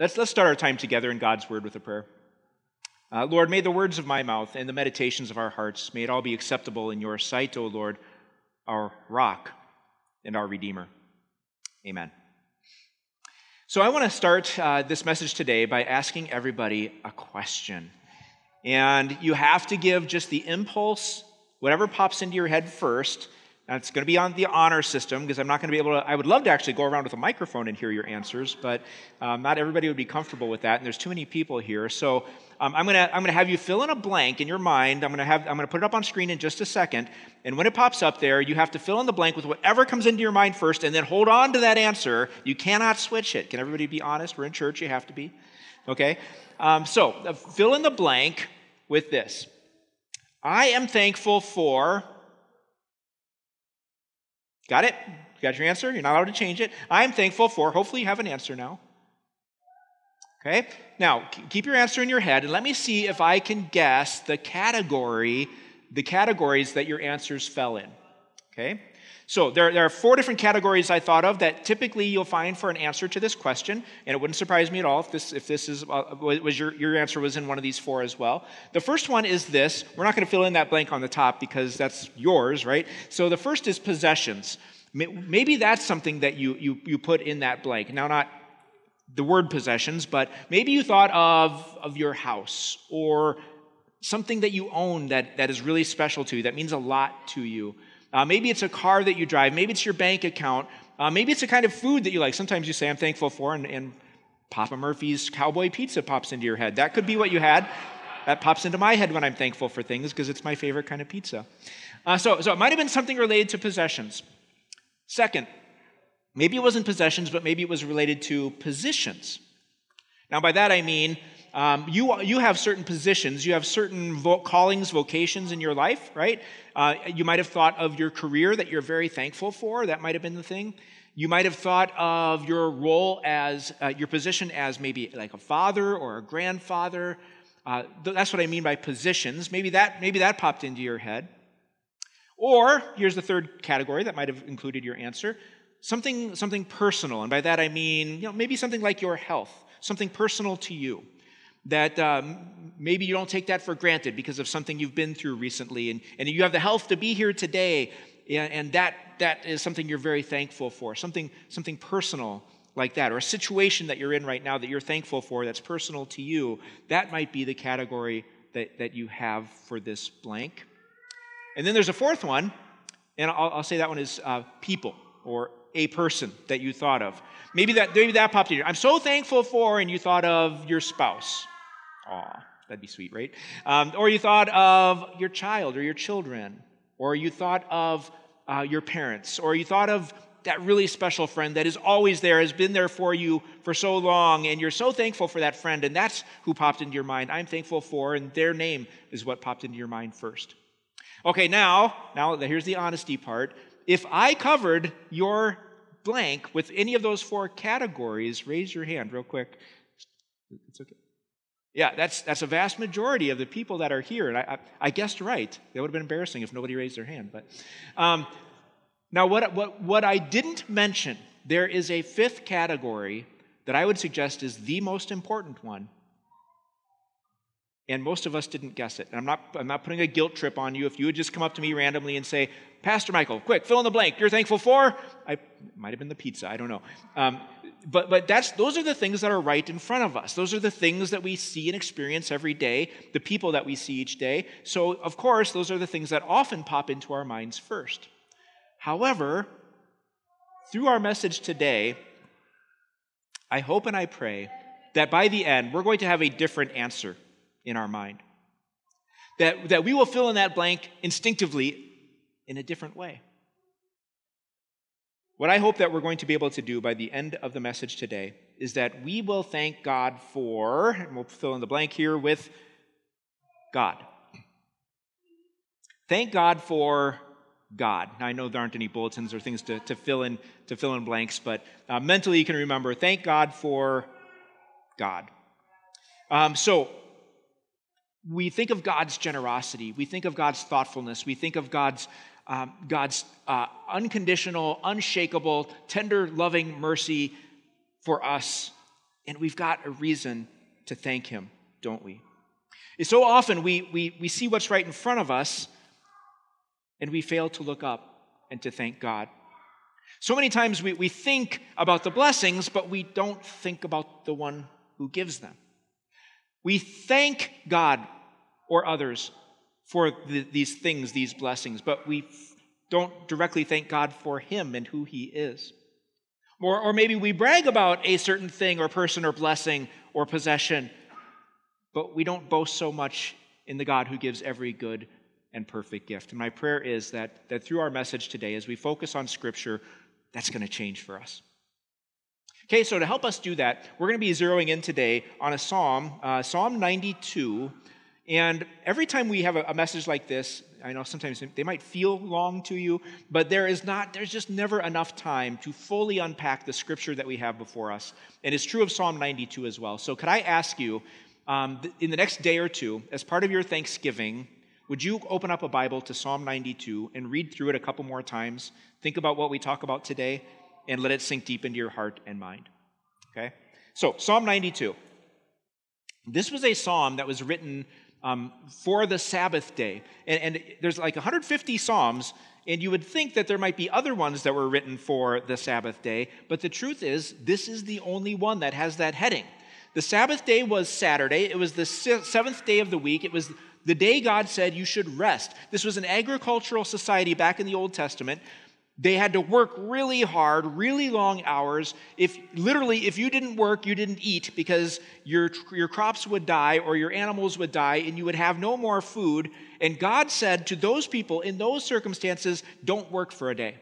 Let's, let's start our time together in God's Word with a prayer. Uh, Lord, may the words of my mouth and the meditations of our hearts, may it all be acceptable in your sight, O Lord, our rock and our Redeemer. Amen. So I want to start uh, this message today by asking everybody a question. And you have to give just the impulse, whatever pops into your head first, now, it's going to be on the honor system because I'm not going to be able to. I would love to actually go around with a microphone and hear your answers, but um, not everybody would be comfortable with that, and there's too many people here. So um, I'm going to I'm going to have you fill in a blank in your mind. I'm going to have I'm going to put it up on screen in just a second, and when it pops up there, you have to fill in the blank with whatever comes into your mind first, and then hold on to that answer. You cannot switch it. Can everybody be honest? We're in church. You have to be. Okay. Um, so uh, fill in the blank with this. I am thankful for Got it? You got your answer? You're not allowed to change it. I'm thankful for, hopefully, you have an answer now. Okay? Now, keep your answer in your head and let me see if I can guess the category, the categories that your answers fell in. Okay? So there, there, are four different categories I thought of that typically you'll find for an answer to this question, and it wouldn't surprise me at all if this, if this is, uh, was your, your answer was in one of these four as well. The first one is this. We're not going to fill in that blank on the top because that's yours, right? So the first is possessions. Maybe that's something that you, you, you put in that blank. Now, not the word possessions, but maybe you thought of, of your house or something that you own that, that is really special to you, that means a lot to you. Uh, maybe it's a car that you drive. Maybe it's your bank account. Uh, maybe it's a kind of food that you like. Sometimes you say, I'm thankful for, and, and Papa Murphy's cowboy pizza pops into your head. That could be what you had. That pops into my head when I'm thankful for things because it's my favorite kind of pizza. Uh, so, so it might have been something related to possessions. Second, maybe it wasn't possessions, but maybe it was related to positions. Now, by that I mean um, you, you have certain positions, you have certain vo- callings, vocations in your life, right? Uh, you might have thought of your career that you're very thankful for. That might have been the thing. You might have thought of your role as, uh, your position as maybe like a father or a grandfather. Uh, that's what I mean by positions. Maybe that, maybe that popped into your head. Or, here's the third category that might have included your answer something, something personal. And by that I mean, you know, maybe something like your health, something personal to you that um, maybe you don't take that for granted because of something you've been through recently, and, and you have the health to be here today, and, and that, that is something you're very thankful for, something, something personal like that, or a situation that you're in right now that you're thankful for that's personal to you, that might be the category that, that you have for this blank. And then there's a fourth one, and I'll, I'll say that one is uh, people or a person that you thought of. Maybe that, maybe that popped in. I'm so thankful for, and you thought of your spouse. Aw, that'd be sweet, right? Um, or you thought of your child or your children, or you thought of uh, your parents, or you thought of that really special friend that is always there, has been there for you for so long, and you're so thankful for that friend, and that's who popped into your mind. I'm thankful for, and their name is what popped into your mind first. Okay, now, now here's the honesty part. If I covered your blank with any of those four categories, raise your hand real quick. It's okay. Yeah, that's, that's a vast majority of the people that are here. And I, I, I guessed right. That would have been embarrassing if nobody raised their hand. But um, now, what, what, what I didn't mention, there is a fifth category that I would suggest is the most important one. And most of us didn't guess it. And I'm not, I'm not putting a guilt trip on you. If you would just come up to me randomly and say, Pastor Michael, quick, fill in the blank. You're thankful for? I might have been the pizza. I don't know. Um, but but that's those are the things that are right in front of us. Those are the things that we see and experience every day, the people that we see each day. So of course, those are the things that often pop into our minds first. However, through our message today, I hope and I pray that by the end we're going to have a different answer in our mind. That, that we will fill in that blank instinctively in a different way. What I hope that we're going to be able to do by the end of the message today is that we will thank God for, and we'll fill in the blank here with God. Thank God for God. Now, I know there aren't any bulletins or things to, to, fill, in, to fill in blanks, but uh, mentally you can remember thank God for God. Um, so, we think of God's generosity, we think of God's thoughtfulness, we think of God's um, God's uh, unconditional, unshakable, tender, loving mercy for us. And we've got a reason to thank Him, don't we? So often we, we, we see what's right in front of us and we fail to look up and to thank God. So many times we, we think about the blessings, but we don't think about the one who gives them. We thank God or others for the, these things, these blessings, but we don't directly thank God for Him and who He is. Or, or maybe we brag about a certain thing or person or blessing or possession, but we don't boast so much in the God who gives every good and perfect gift. And my prayer is that, that through our message today, as we focus on Scripture, that's going to change for us. Okay, so to help us do that, we're going to be zeroing in today on a psalm, uh, Psalm 92. And every time we have a, message like this, I know sometimes they might feel long to you, but there is not, there's just never enough time to fully unpack the scripture that we have before us. And it's true of Psalm 92 as well. So, could I ask you, um, in the next day or two, as part of your Thanksgiving, would you open up a Bible to Psalm 92 and read through it a couple more times? Think about what we talk about today and let it sink deep into your heart and mind. Okay? So, Psalm 92. This was a psalm that was written um, for the Sabbath day. And, and there's like 150 Psalms, and you would think that there might be other ones that were written for the Sabbath day, but the truth is, this is the only one that has that heading. The Sabbath day was Saturday, it was the seventh day of the week, it was the day God said you should rest. This was an agricultural society back in the Old Testament. They had to work really hard, really long hours. If literally, if you didn't work, you didn't eat because your, your crops would die or your animals would die and you would have no more food. And God said to those people in those circumstances, don't work for a day.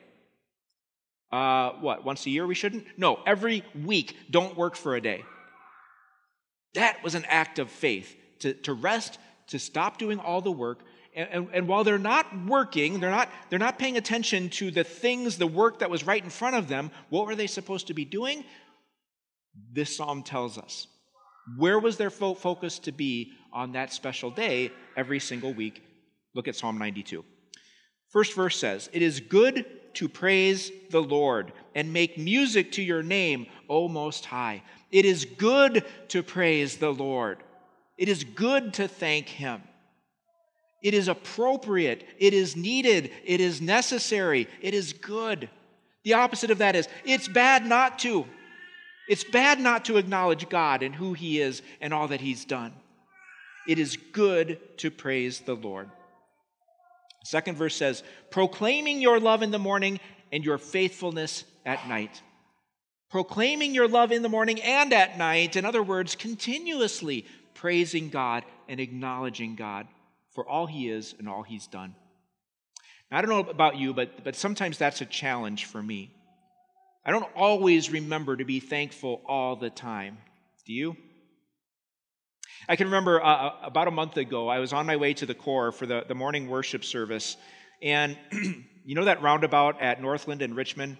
Uh, what, once a year we shouldn't? No, every week, don't work for a day. That was an act of faith to, to rest, to stop doing all the work, and, and, and, while they're not working, they're not, they're not paying attention to the things, the work that was right in front of them, what were they supposed to be doing? This psalm tells us. Where was their fo- focus to be on that special day every single week? Look at Psalm 92. First verse says, It is good to praise the Lord and make music to your name, O Most High. It is good to praise the Lord. It is good to thank Him. It is appropriate. It is needed. It is necessary. It is good. The opposite of that is it's bad not to. It's bad not to acknowledge God and who He is and all that He's done. It is good to praise the Lord. Second verse says, proclaiming your love in the morning and your faithfulness at night. Proclaiming your love in the morning and at night. In other words, continuously praising God and acknowledging God for all he is and all he's done. Now, I don't know about you, but, but sometimes that's a challenge for me. I don't always remember to be thankful all the time. Do you? I can remember uh, uh about a month ago, I was on my way to the core for the, the morning worship service. And you know that roundabout at Northland and Richmond?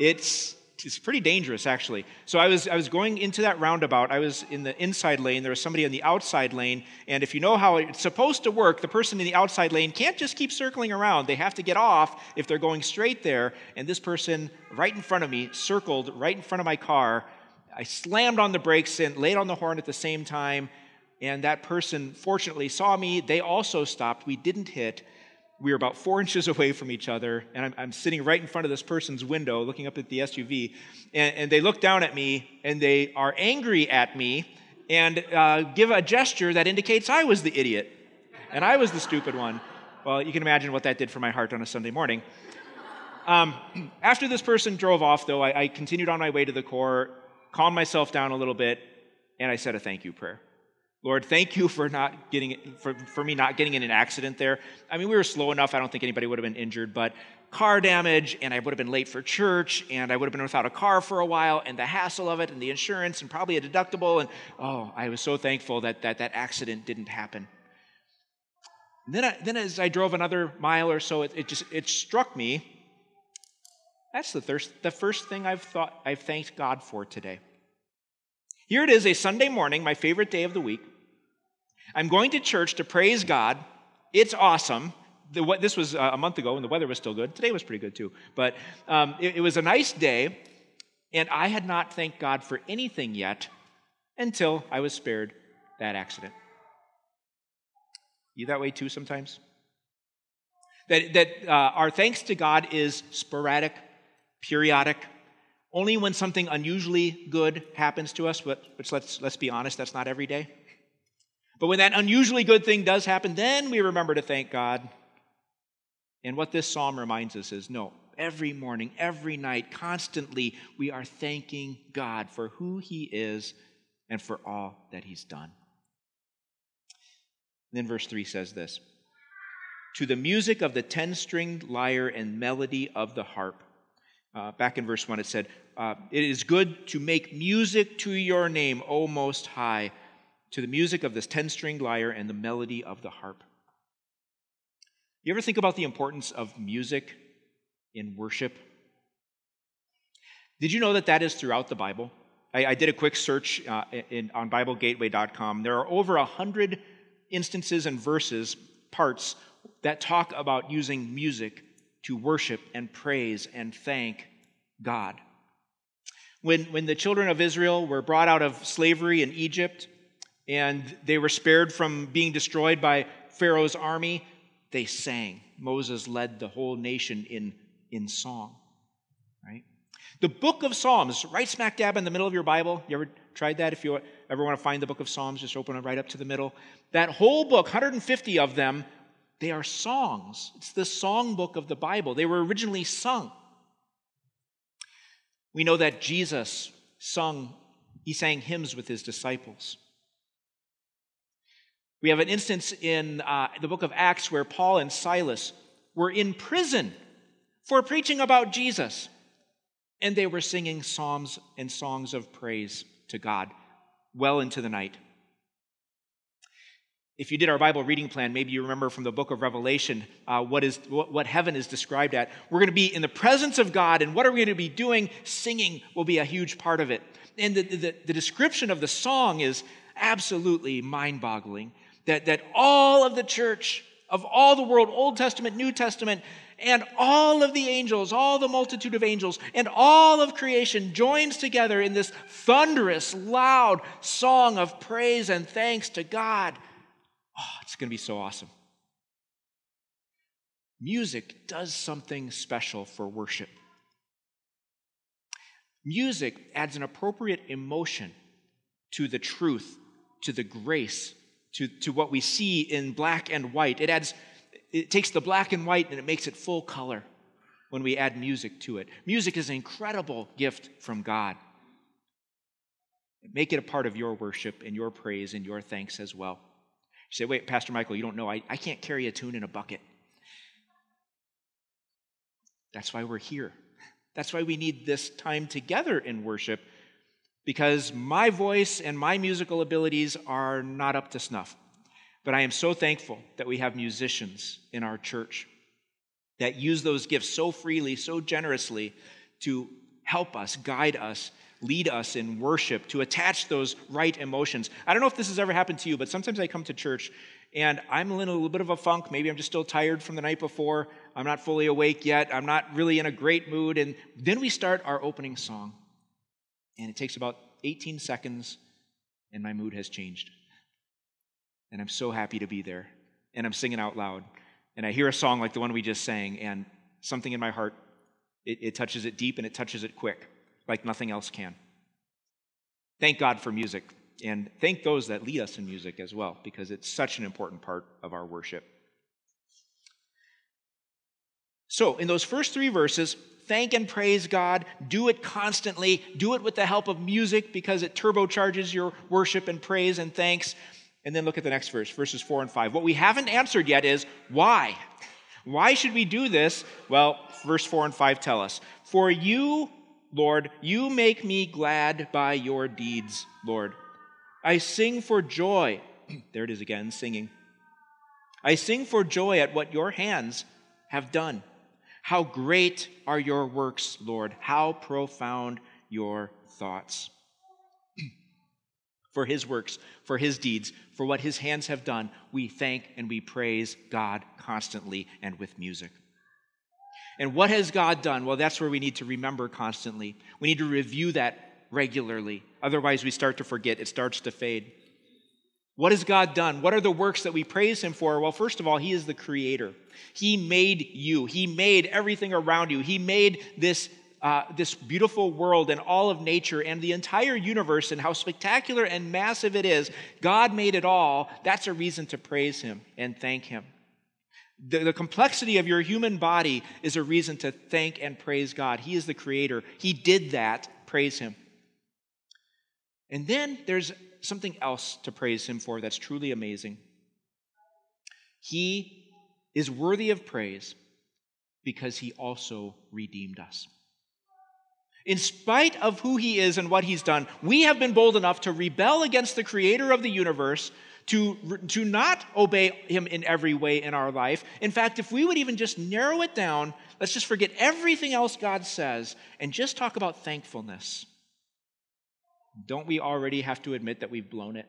It's it's pretty dangerous actually. So i was i was going into that roundabout. I was in the inside lane. There was somebody in the outside lane. And if you know how it's supposed to work the person in the outside lane can't just keep circling around. They have to get off if they're going straight there. And this person right in front of me circled right in front of my car. I slammed on the brakes and laid on the horn at the same time. And that person fortunately saw me. They also stopped. We didn't hit we were about four inches away from each other, and I'm, I'm, sitting right in front of this person's window looking up at the SUV. And, and they look down at me and they are angry at me and uh, give a gesture that indicates I was the idiot and I was the stupid one. Well, you can imagine what that did for my heart on a Sunday morning. Um, after this person drove off, though, I, I continued on my way to the core, calmed myself down a little bit, and I said a thank you prayer. Lord, thank you for not getting for, for me not getting in an accident there. I mean, we were slow enough, I don't think anybody would have been injured, but car damage, and I would have been late for church, and I would have been without a car for a while, and the hassle of it, and the insurance, and probably a deductible, and oh, I was so thankful that that, that accident didn't happen. And then, I, then as I drove another mile or so, it, it just it struck me. That's the, thirst, the first thing I've thought I've thanked God for today. Here it is, a Sunday morning, my favorite day of the week. I'm going to church to praise God. It's awesome. The, this was uh, a month ago and the weather was still good. Today was pretty good too. But um, it, it was a nice day. And I had not thanked God for anything yet until I was spared that accident. You that way too sometimes? That, that uh, our thanks to God is sporadic, periodic, only when something unusually good happens to us, but, which let's, let's be honest, that's not every day. But when that unusually good thing does happen, then we remember to thank God. And what this psalm reminds us is no, every morning, every night, constantly, we are thanking God for who He is and for all that He's done. And then verse 3 says this To the music of the ten stringed lyre and melody of the harp. Uh, back in verse 1, it said, uh, It is good to make music to your name, O Most High, to the music of this ten stringed lyre and the melody of the harp. You ever think about the importance of music in worship. Did you know that that is throughout the Bible? I, I did a quick search uh, in, on BibleGateway.com. There are over a hundred instances and verses, parts, that talk about using music to worship and praise and thank God. When, when the children of Israel were brought out of slavery in Egypt and they were spared from being destroyed by Pharaoh's army, they sang. Moses led the whole nation in in song, right? The book of Psalms, right smack dab in the middle of your Bible. You ever tried that? If you ever want to find the book of Psalms, just open it right up to the middle. That whole book, 150 of them, they are songs. It's the song book of the Bible. They were originally sung. We know that Jesus sung, he sang hymns with his disciples. We have an instance in uh, the book of Acts where Paul and Silas were in prison for preaching about Jesus. And they were singing psalms and songs of praise to God well into the night. If you did our Bible reading plan, maybe you remember from the book of Revelation uh, what, is, what, what heaven is described at. We're going to be in the presence of God, and what are we going to be doing? Singing will be a huge part of it. And the, the, the description of the song is absolutely mind boggling that, that all of the church, of all the world, Old Testament, New Testament, and all of the angels, all the multitude of angels, and all of creation joins together in this thunderous, loud song of praise and thanks to God. Oh, it's going to be so awesome. Music does something special for worship. Music adds an appropriate emotion to the truth, to the grace, to, to what we see in black and white. It adds it takes the black and white and it makes it full color when we add music to it. Music is an incredible gift from God. Make it a part of your worship and your praise and your thanks as well. You say, wait, Pastor Michael, you don't know, I, I can't carry a tune in a bucket. That's why we're here. That's why we need this time together in worship, because my voice and my musical abilities are not up to snuff. But I am so thankful that we have musicians in our church that use those gifts so freely, so generously to help us, guide us, lead us in worship, to attach those right emotions. I don't know if this has ever happened to you, but sometimes I come to church and I'm in a little bit of a funk. Maybe I'm just still tired from the night before. I'm not fully awake yet. I'm not really in a great mood. And then we start our opening song. And it takes about 18 seconds, and my mood has changed. And I'm so happy to be there. And I'm singing out loud. And I hear a song like the one we just sang, and something in my heart, it, it touches it deep and it touches it quick, like nothing else can. Thank God for music. And thank those that lead us in music as well, because it's such an important part of our worship. So, in those first three verses, thank and praise God. Do it constantly. Do it with the help of music because it turbocharges your worship and praise and thanks. And then look at the next verse, verses 4 and 5. What we haven't answered yet is why? Why should we do this? Well, verse 4 and 5 tell us For you, Lord, you make me glad by your deeds, Lord. I sing for joy. there it is again, singing. I sing for joy at what your hands have done. How great are your works, Lord! How profound your thoughts for his works, for his deeds, for what his hands have done, we thank and we praise God constantly and with music. And what has God done? Well, that's where we need to remember constantly. We need to review that regularly. Otherwise, we start to forget, it starts to fade. What has God done? What are the works that we praise Him for? Well, first of all, He is the Creator. He made you, He made everything around you. He made this, uh, this beautiful world and all of nature and the entire universe and how spectacular and massive it is. God made it all. That's a reason to praise Him and thank Him. The, the, complexity of your human body is a reason to thank and praise God. He is the creator. He did that. Praise Him. And then there's something else to praise Him for that's truly amazing. He is worthy of praise because He also redeemed us. In spite of who He is and what He's done, we have been bold enough to rebel against the Creator of the universe to, to not obey him in every way in our life. In fact, if we would even just narrow it down, let's just forget everything else God says and just talk about thankfulness. Don't we already have to admit that we've blown it?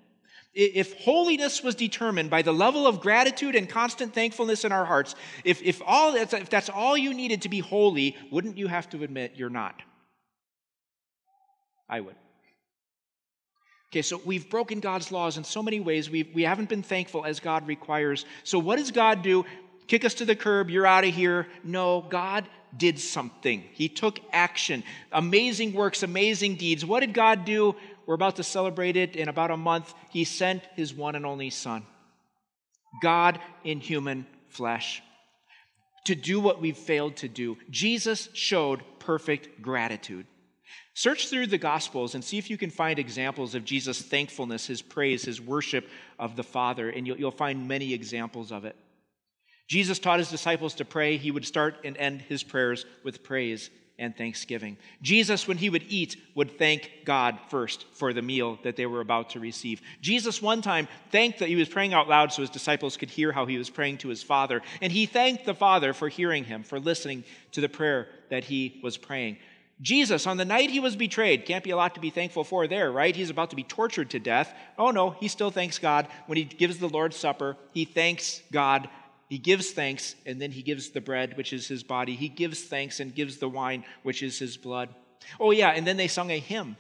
If holiness was determined by the level of gratitude and constant thankfulness in our hearts, if, if, all that's, if that's all you needed to be holy, wouldn't you have to admit you're not? I would. Okay, so we've broken God's laws in so many ways. We've, we haven't been thankful as God requires. So, what does God do? Kick us to the curb, you're out of here. No, God did something. He took action. Amazing works, amazing deeds. What did God do? We're about to celebrate it in about a month. He sent his one and only Son, God in human flesh, to do what we've failed to do. Jesus showed perfect gratitude. Search through the Gospels and see if you can find examples of Jesus' thankfulness, his praise, his worship of the Father, and you'll, you'll, find many examples of it. Jesus taught his disciples to pray. He would start and end his prayers with praise and thanksgiving. Jesus, when he would eat, would thank God first for the meal that they were about to receive. Jesus, one time, thanked that he was praying out loud so his disciples could hear how he was praying to his Father. And he thanked the Father for hearing him, for listening to the prayer that he was praying. Jesus, on the night he was betrayed, can't be a lot to be thankful for there, right? He's about to be tortured to death. Oh no, he still thanks God. When he gives the Lord's Supper, he thanks God. He gives thanks, and then he gives the bread, which is his body. He gives thanks and gives the wine, which is his blood. Oh, yeah, and then they sung a hymn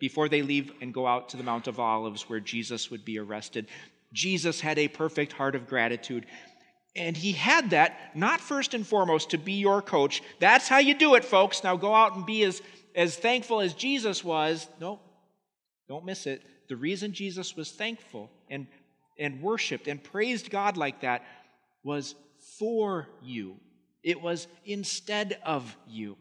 before they leave and go out to the Mount of Olives where Jesus would be arrested. Jesus had a perfect heart of gratitude. And he had that not first and foremost to be your coach. That's how you do it, folks. Now go out and be as, as thankful as Jesus was. No, don't miss it. The reason Jesus was thankful and, and worshiped and praised God like that was for you, it was instead of you.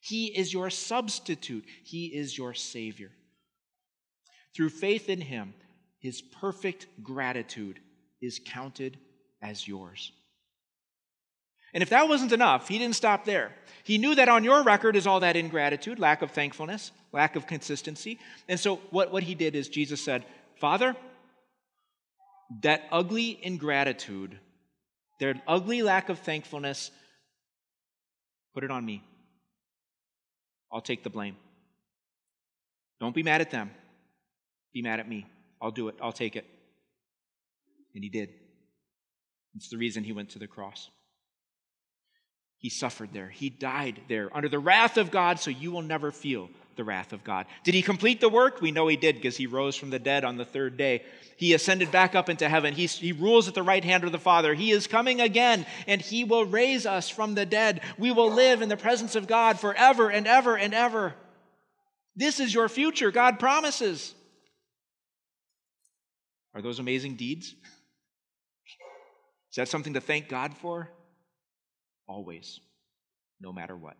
He is your substitute, He is your Savior. Through faith in Him, His perfect gratitude is counted as yours. And if that wasn't enough, he didn't stop there. He knew that on your record is all that ingratitude, lack of thankfulness, lack of consistency. And so what, what he did is Jesus said, Father, that ugly ingratitude, their ugly lack of thankfulness, put it on me. I'll take the blame. Don't be mad at them. Be mad at me. I'll do it. I'll take it. And he did. It's the reason he went to the cross. He suffered there. He died there under the wrath of God, so you will never feel the wrath of God. Did he complete the work? We know he did because he rose from the dead on the third day. He ascended back up into heaven. He, he rules at the right hand of the Father. He is coming again, and he will raise us from the dead. We will live in the presence of God forever and ever and ever. This is your future, God promises. Are those amazing deeds? Is that something to thank God for? Always, no matter what.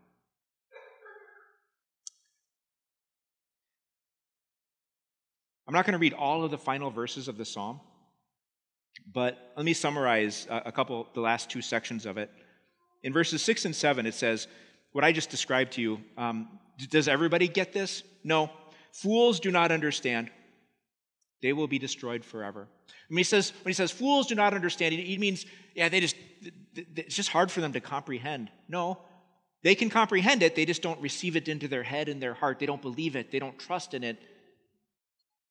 I'm not going to read all of the final verses of the psalm, but let me summarize a couple, the last two sections of it. In verses 6 and 7, it says, What I just described to you, um, does everybody get this? No. Fools do not understand. They will be destroyed forever. When he says, when he says fools do not understand, he means, yeah, they just, it's just hard for them to comprehend. No, they can comprehend it, they just don't receive it into their head and their heart. They don't believe it, they don't trust in it,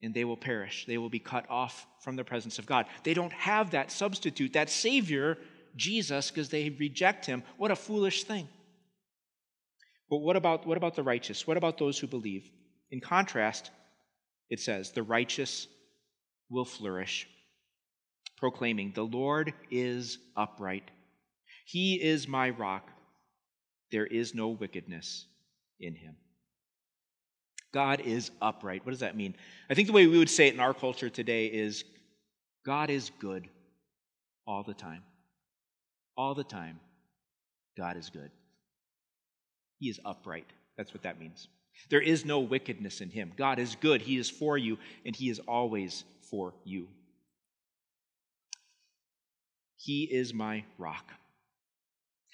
and they will perish. They will be cut off from the presence of God. They don't have that substitute, that Savior Jesus because they reject him. What a foolish thing. But what about, what about the righteous? What about those who believe? In contrast, it says, the righteous will flourish, proclaiming, The Lord is upright. He is my rock. There is no wickedness in him. God is upright. What does that mean? I think the way we would say it in our culture today is God is good all the time. All the time, God is good. He is upright. That's what that means. There is no wickedness in him. God is good. He is for you, and he is always for you. He is my rock.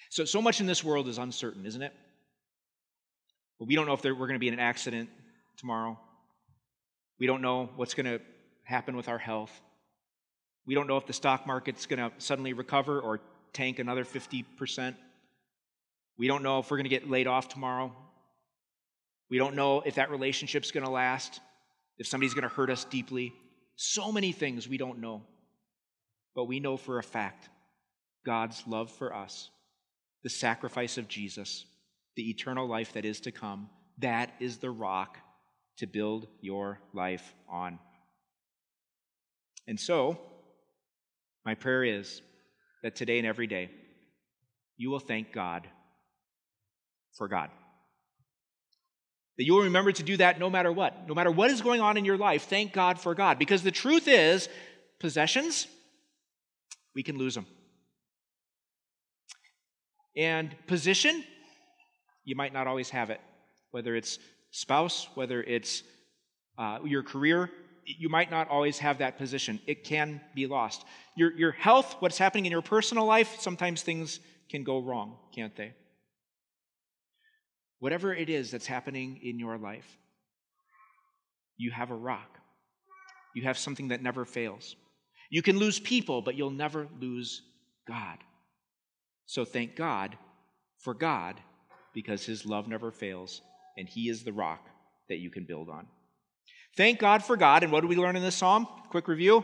So, so much in this world is uncertain, isn't it? we don't know if we're going to be in an accident tomorrow. We don't know what's going to happen with our health. We don't know if the stock market's going to suddenly recover or tank another 50%. We don't know if we're going to get laid off tomorrow. We don't know if that relationship's going to last, if somebody's going to hurt us deeply. So many things we don't know. But we know for a fact God's love for us, the sacrifice of Jesus, the eternal life that is to come, that is the rock to build your life on. And so, my prayer is that today and every day, you will thank God for God. That you will remember to do that no matter what. No matter what is going on in your life, thank God for God. Because the truth is, possessions, we can lose them. And position, you might not always have it. Whether it's spouse, whether it's uh, your career, you might not always have that position. It can be lost. Your, your health, what's happening in your personal life, sometimes things can go wrong, can't they? Whatever it is that's happening in your life, you have a rock. You have something that never fails. You can lose people, but you'll never lose God. So thank God for God because his love never fails and he is the rock that you can build on. Thank God for God. And what do we learn in this psalm? Quick review.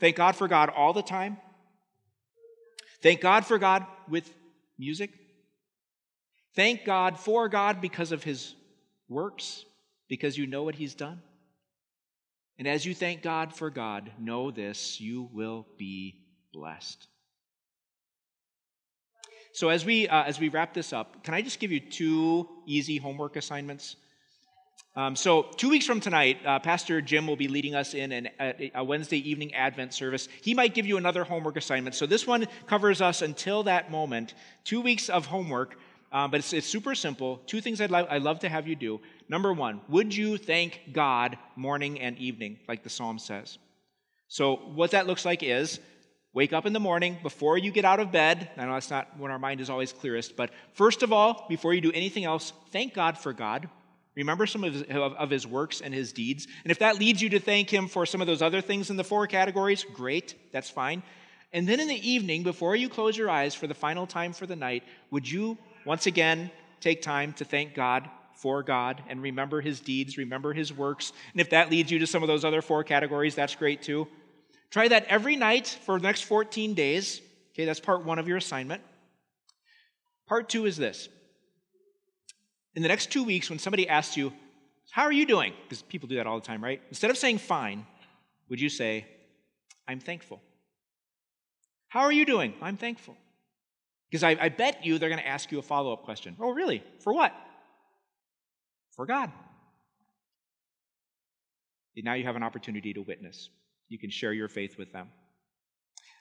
Thank God for God all the time. Thank God for God with music. Thank God for God because of his works, because you know what he's done. And as you thank God for God, know this you will be blessed. So as we uh, as we wrap this up, can I just give you two easy homework assignments? Um, so two weeks from tonight, uh, Pastor Jim will be leading us in an, a, a, Wednesday evening Advent service. He might give you another homework assignment. So this one covers us until that moment. Two weeks of homework, uh, but it's, it's, super simple. Two things I'd, lo- I'd love to have you do. Number one, would you thank God morning and evening, like the psalm says? So what that looks like is Wake up in the morning before you get out of bed. I know that's not when our mind is always clearest, but first of all, before you do anything else, thank God for God. Remember some of his, of his, works and his deeds. And if that leads you to thank him for some of those other things in the four categories, great, that's fine. And then in the evening, before you close your eyes for the final time for the night, would you once again take time to thank God for God and remember his deeds, remember his works? And if that leads you to some of those other four categories, that's great too. Try that every night for the next 14 days. Okay, that's part one of your assignment. Part two is this. In the next two weeks, when somebody asks you, How are you doing? Because people do that all the time, right? Instead of saying fine, would you say, I'm thankful? How are you doing? I'm thankful. Because I, I bet you they're going to ask you a follow up question. Oh, really? For what? For God. And now you have an opportunity to witness you can share your faith with them.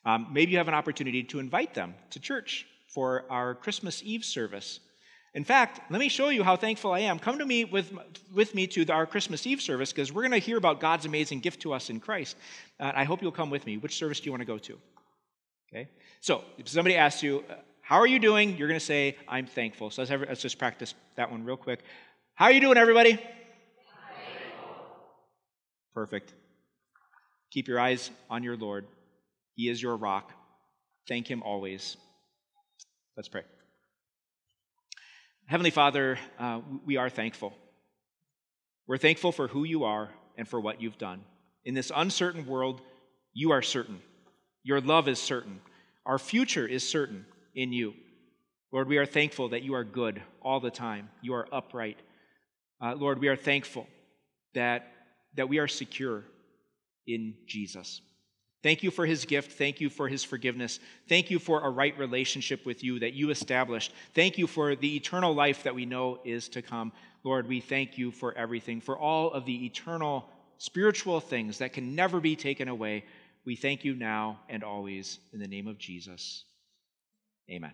Um, maybe you have an opportunity to invite them to church for our Christmas Eve service. In fact, let me show you how thankful I am. Come to me with, with me to our Christmas Eve service because we're going to hear about God's amazing gift to us in Christ. Uh, I hope you'll come with me. Which service do you want to go to? Okay? So, if somebody asks you, uh, How are you doing? You're going to say, I'm thankful. So, let's, have, let's just practice that one real quick. How are you doing, everybody? Perfect. Keep your eyes on your Lord. He is your rock. Thank Him always. Let's pray. Heavenly Father, uh, we are thankful. We're thankful for who you are and for what you've done. In this uncertain world, you are certain. Your love is certain. Our future is certain in you. Lord, we are thankful that you are good all the time. You are upright. Uh, Lord, we are thankful that, that we are secure in Jesus. Thank you for his gift. Thank you for his forgiveness. Thank you for a right relationship with you that you established. Thank you for the eternal life that we know is to come. Lord, we thank you for everything, for all of the eternal spiritual things that can never be taken away. We thank you now and always in the name of Jesus. Amen.